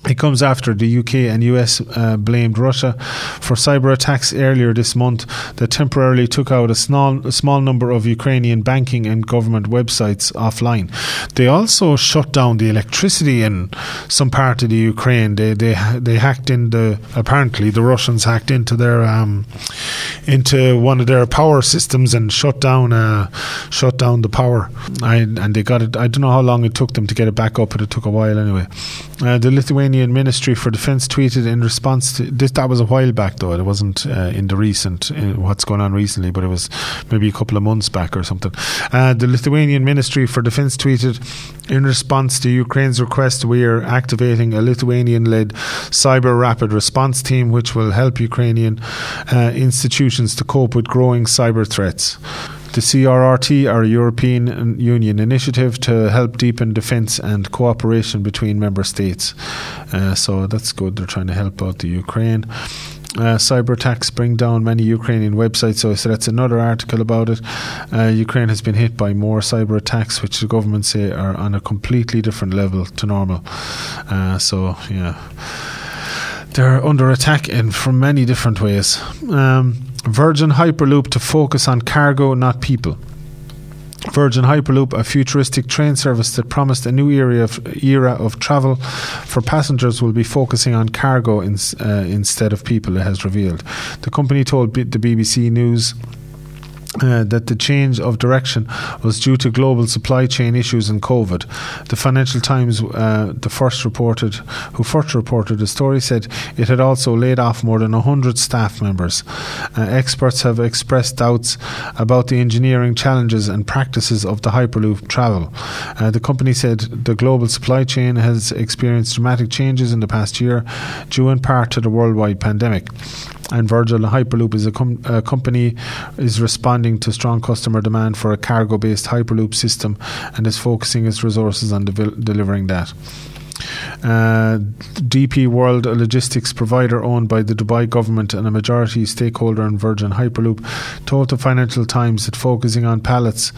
[SPEAKER 2] It comes after the UK and US uh, blamed Russia for cyber attacks earlier this month that temporarily took out a small, a small number of Ukrainian banking and government websites offline. They also shut down the electricity in some part of the Ukraine. They they they hacked into apparently the Russians hacked into their um, into one of their power systems and shut down uh, shut down the power. I, and they got it. I don't know how long it took them to get it back up, but it took a while anyway. Uh, the Lithuanian Ministry for Defence tweeted in response to this. That was a while back, though. It wasn't uh, in the recent uh, what's going on recently, but it was maybe a couple of months back or something. Uh, the Lithuanian Ministry for Defence tweeted in response to Ukraine's request, we are activating a Lithuanian-led cyber rapid response team, which will help Ukrainian uh, institutions to cope with growing cyber threats. The CRRT are a European Union initiative to help deepen defence and cooperation between member states. Uh, so that's good. They're trying to help out the Ukraine. Uh, cyber attacks bring down many Ukrainian websites. So, so that's another article about it. Uh, Ukraine has been hit by more cyber attacks, which the government say are on a completely different level to normal. Uh, so, yeah, they're under attack in from many different ways. Um, Virgin Hyperloop to focus on cargo, not people. Virgin Hyperloop, a futuristic train service that promised a new era of, era of travel for passengers, will be focusing on cargo in, uh, instead of people, it has revealed. The company told B- the BBC News uh, that the change of direction was due to global supply chain issues and COVID. The Financial Times, uh, the first reported, who first reported the story, said it had also laid off more than hundred staff members. Uh, experts have expressed doubts about the engineering challenges and practices of the Hyperloop travel. Uh, the company said the global supply chain has experienced dramatic changes in the past year, due in part to the worldwide pandemic and Virgin Hyperloop is a, com- a, company is responding to strong customer demand for a cargo-based Hyperloop system and is focusing its resources on de- delivering that. Uh, DP World, a logistics provider owned by the Dubai government and a majority stakeholder in Virgin Hyperloop, told the Financial Times that focusing on pallets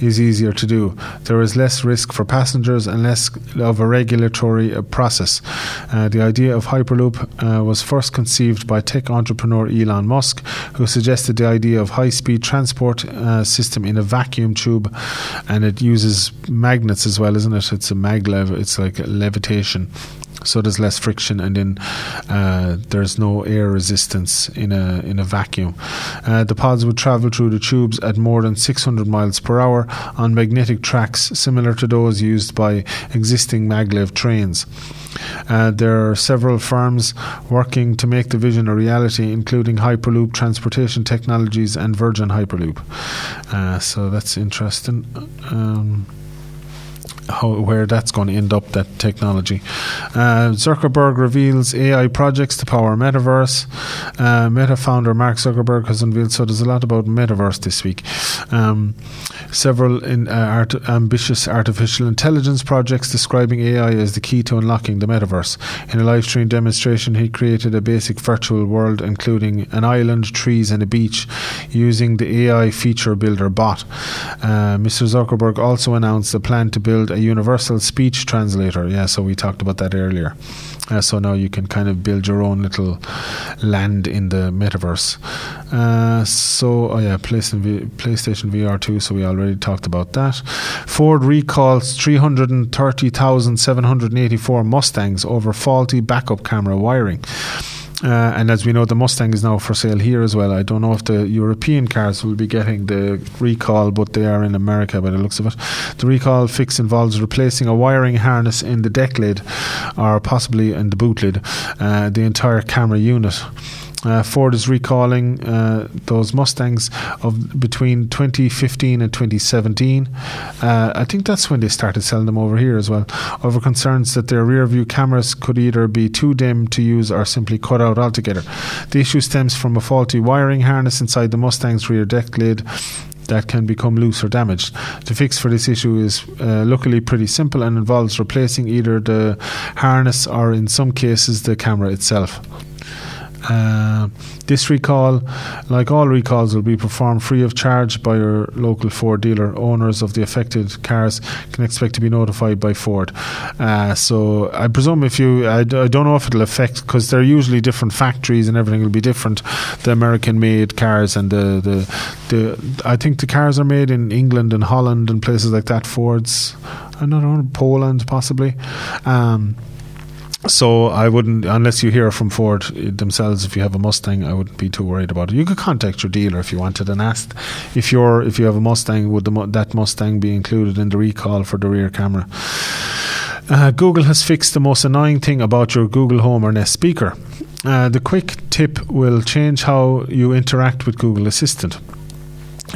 [SPEAKER 2] is easier to do. There is less risk for passengers and less of a regulatory uh, process. Uh, the idea of Hyperloop uh, was first conceived by tech entrepreneur Elon Musk, who suggested the idea of high-speed transport uh, system in a vacuum tube, and it uses magnets as well, isn't it? It's a maglev. It's like a levitating orientation so there's less friction and then uh, there's no air resistance in a in a vacuum. Uh, the pods would travel through the tubes at more than 600 miles per hour on magnetic tracks similar to those used by existing maglev trains. Uh, there are several firms working to make the vision a reality, including Hyperloop Transportation Technologies and Virgin Hyperloop. Uh, so that's interesting. Um, how, where that's going to end up, that technology. Uh, Zuckerberg reveals AI projects to power metaverse. Uh, Meta founder Mark Zuckerberg has unveiled, so there's a lot about metaverse this week. Um, several in, uh, art, ambitious artificial intelligence projects describing AI as the key to unlocking the metaverse. In a live stream demonstration, he created a basic virtual world, including an island, trees, and a beach, using the AI feature builder bot. Uh, Mr. Zuckerberg also announced a plan to build a universal speech translator. Yeah, so we talked about that earlier. Uh, so now you can kind of build your own little land in the metaverse. Uh, so, oh yeah, PlayStation, PlayStation VR 2, so we already talked about that. Ford recalls 330,784 Mustangs over faulty backup camera wiring. Uh, and as we know, the Mustang is now for sale here as well. I don't know if the European cars will be getting the recall, but they are in America by the looks of it. The recall fix involves replacing a wiring harness in the deck lid or possibly in the boot lid, uh, the entire camera unit. Uh, Ford is recalling uh, those Mustangs of between 2015 and 2017. Uh, I think that's when they started selling them over here as well. Over concerns that their rear view cameras could either be too dim to use or simply cut out altogether. The issue stems from a faulty wiring harness inside the Mustang's rear deck lid that can become loose or damaged. The fix for this issue is uh, luckily pretty simple and involves replacing either the harness or, in some cases, the camera itself. Uh, this recall, like all recalls, will be performed free of charge by your local Ford dealer. Owners of the affected cars can expect to be notified by Ford. Uh, so I presume if you, I, I don't know if it'll affect because they're usually different factories and everything will be different. The American-made cars and the, the the I think the cars are made in England and Holland and places like that. Fords, I don't know, Poland possibly. Um, so I wouldn't, unless you hear from Ford themselves, if you have a Mustang, I wouldn't be too worried about it. You could contact your dealer if you wanted and ask if you're if you have a Mustang, would the, that Mustang be included in the recall for the rear camera? Uh, Google has fixed the most annoying thing about your Google Home or Nest speaker. Uh, the quick tip will change how you interact with Google Assistant.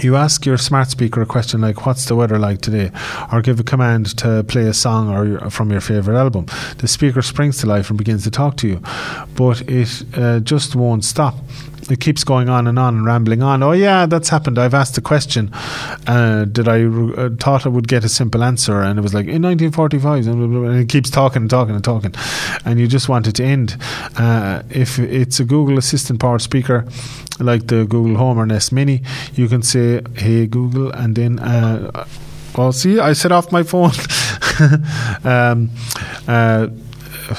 [SPEAKER 2] You ask your smart speaker a question like, What's the weather like today? or give a command to play a song or from your favourite album. The speaker springs to life and begins to talk to you, but it uh, just won't stop it keeps going on and on and rambling on. Oh yeah, that's happened. I've asked a question. Uh, did I uh, thought I would get a simple answer, and it was like in 1945, and it keeps talking and talking and talking, and you just want it to end. Uh, if it's a Google Assistant powered speaker, like the Google Home or Nest Mini, you can say, "Hey Google," and then. Uh, well, see, I set off my phone. um, uh,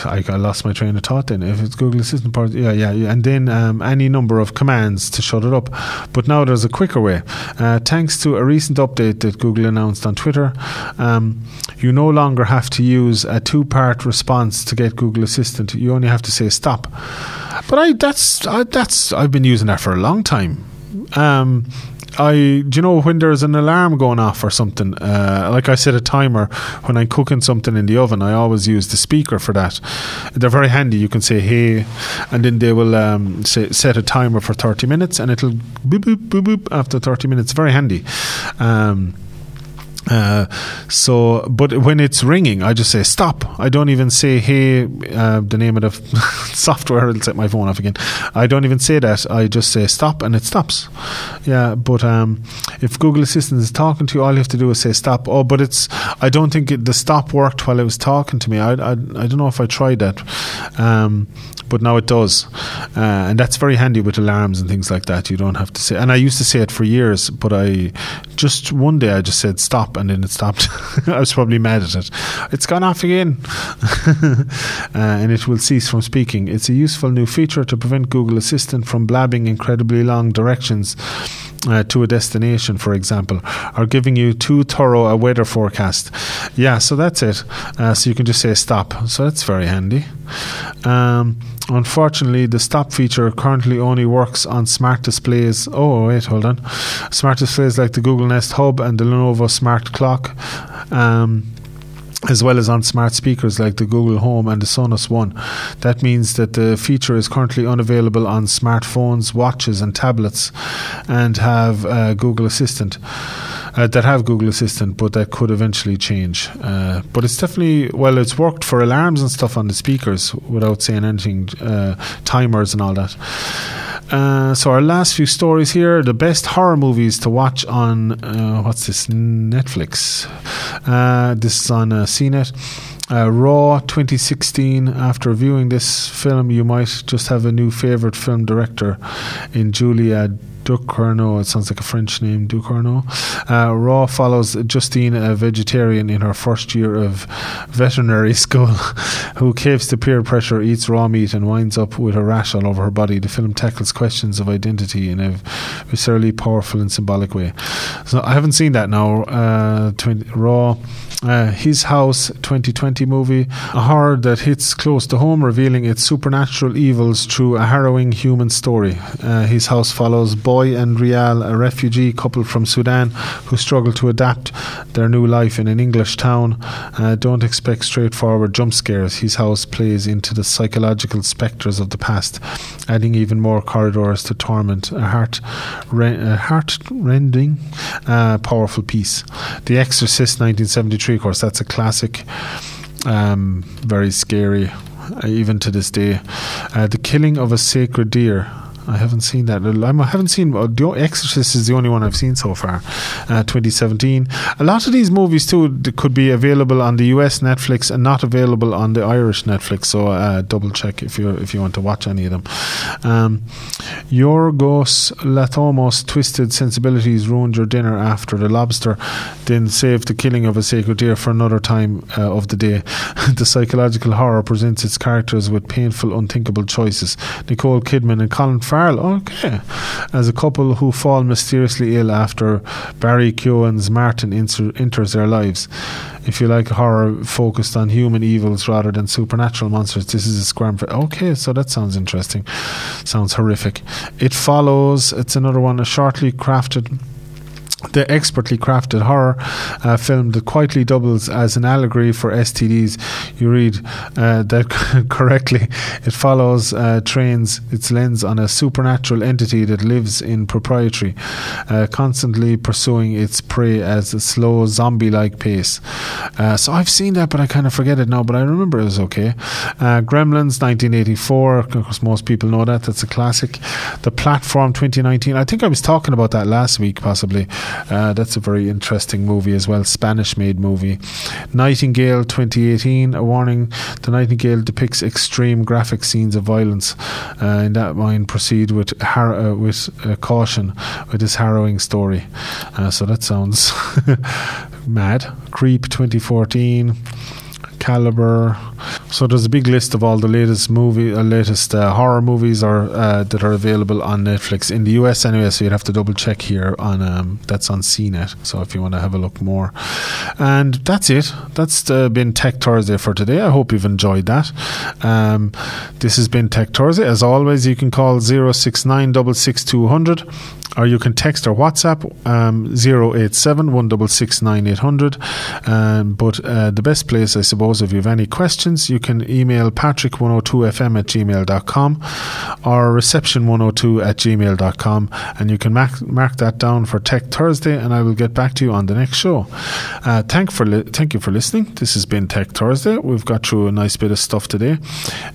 [SPEAKER 2] I, I lost my train of thought then. If it's Google Assistant part, yeah, yeah, yeah. and then um, any number of commands to shut it up. But now there's a quicker way. Uh, thanks to a recent update that Google announced on Twitter, um, you no longer have to use a two-part response to get Google Assistant. You only have to say stop. But I that's I, that's I've been using that for a long time. Um, I do you know when there's an alarm going off or something? Uh, like I set a timer when I'm cooking something in the oven. I always use the speaker for that. They're very handy. You can say "Hey," and then they will um, say, set a timer for 30 minutes, and it'll boop boop boop boop after 30 minutes. Very handy. Um, uh, so, but when it's ringing, I just say stop. I don't even say, hey, uh, the name of the software it'll set my phone off again. I don't even say that. I just say stop and it stops. Yeah, but um, if Google Assistant is talking to you, all you have to do is say stop. Oh, but it's, I don't think it, the stop worked while it was talking to me. I, I, I don't know if I tried that. Um, but now it does. Uh, and that's very handy with alarms and things like that. You don't have to say, and I used to say it for years, but I just one day I just said stop and then it stopped. I was probably mad at it. It's gone off again. uh, and it will cease from speaking. It's a useful new feature to prevent Google Assistant from blabbing incredibly long directions uh, to a destination, for example, or giving you too thorough a weather forecast. Yeah, so that's it. Uh, so you can just say stop. So that's very handy. Um, unfortunately, the stop feature currently only works on smart displays. Oh, wait, hold on. Smart displays like the Google Nest Hub and the Lenovo Smart Clock. Um, as well as on smart speakers like the Google Home and the Sonos One. That means that the feature is currently unavailable on smartphones, watches, and tablets, and have uh, Google Assistant. Uh, that have Google Assistant, but that could eventually change. Uh, but it's definitely well, it's worked for alarms and stuff on the speakers without saying anything, uh, timers and all that. Uh, so our last few stories here: the best horror movies to watch on uh, what's this Netflix? Uh, this is on uh, it. Uh, Raw 2016. After viewing this film, you might just have a new favorite film director in Julia Ducournau. It sounds like a French name, Ducournau. Uh, Raw follows Justine, a vegetarian in her first year of veterinary school, who caves to peer pressure, eats raw meat, and winds up with a rash all over her body. The film tackles questions of identity in a viscerally powerful and symbolic way. So I haven't seen that now. Uh, 20, Raw. Uh, His House 2020 movie, a horror that hits close to home, revealing its supernatural evils through a harrowing human story. Uh, His House follows Bol and Rial, a refugee couple from Sudan who struggle to adapt their new life in an English town. Uh, don't expect straightforward jump scares. His House plays into the psychological spectres of the past, adding even more corridors to torment. A heart, a heart rending, uh, powerful piece. The Exorcist 1973 of course, that's a classic. Um, very scary, uh, even to this day. Uh, the killing of a sacred deer. I haven't seen that. I haven't seen. The Exorcist is the only one I've seen so far. Uh, 2017. A lot of these movies too could be available on the US Netflix and not available on the Irish Netflix. So uh, double check if you if you want to watch any of them. Um, Yorgos Lanthimos' twisted sensibilities ruined your dinner after the lobster, then saved the killing of a sacred deer for another time uh, of the day. the psychological horror presents its characters with painful, unthinkable choices. Nicole Kidman and Colin Farrell, okay, as a couple who fall mysteriously ill after Barry Keoghan's Martin inter- enters their lives. If you like horror focused on human evils rather than supernatural monsters, this is a scram for. Okay, so that sounds interesting. Sounds horrific. It follows. It's another one, a shortly crafted the expertly crafted horror uh, film that quietly doubles as an allegory for STDs. You read uh, that correctly. It follows, uh, trains its lens on a supernatural entity that lives in proprietary, uh, constantly pursuing its prey at a slow zombie like pace. Uh, so I've seen that, but I kind of forget it now, but I remember it was okay. Uh, Gremlins 1984, of course, most people know that. That's a classic. The Platform 2019, I think I was talking about that last week, possibly. Uh, that's a very interesting movie as well, Spanish made movie. Nightingale 2018, a warning the Nightingale depicts extreme graphic scenes of violence. Uh, in that mind, proceed with, har- uh, with uh, caution with this harrowing story. Uh, so that sounds mad. Creep 2014. Caliber. So there's a big list of all the latest movie, uh, latest uh, horror movies are uh, that are available on Netflix in the US anyway. So you'd have to double check here on um, that's on CNET. So if you want to have a look more, and that's it. That's uh, been Tech Thursday for today. I hope you've enjoyed that. Um, this has been Tech Thursday. As always, you can call zero six nine double six two hundred or you can text or WhatsApp um, 087 166 9800. Um, but uh, the best place, I suppose, if you have any questions, you can email patrick102fm at gmail.com or reception102 at gmail.com and you can mark, mark that down for Tech Thursday and I will get back to you on the next show. Uh, thank, for li- thank you for listening. This has been Tech Thursday. We've got through a nice bit of stuff today.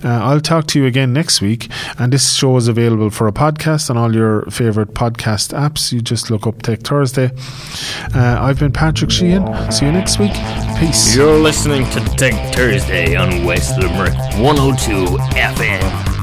[SPEAKER 2] Uh, I'll talk to you again next week and this show is available for a podcast on all your favourite podcasts podcast apps. You just look up Tech Thursday. Uh, I've been Patrick Sheehan. See you next week. Peace.
[SPEAKER 1] You're listening to Tech Thursday on West Limerick 102 FM.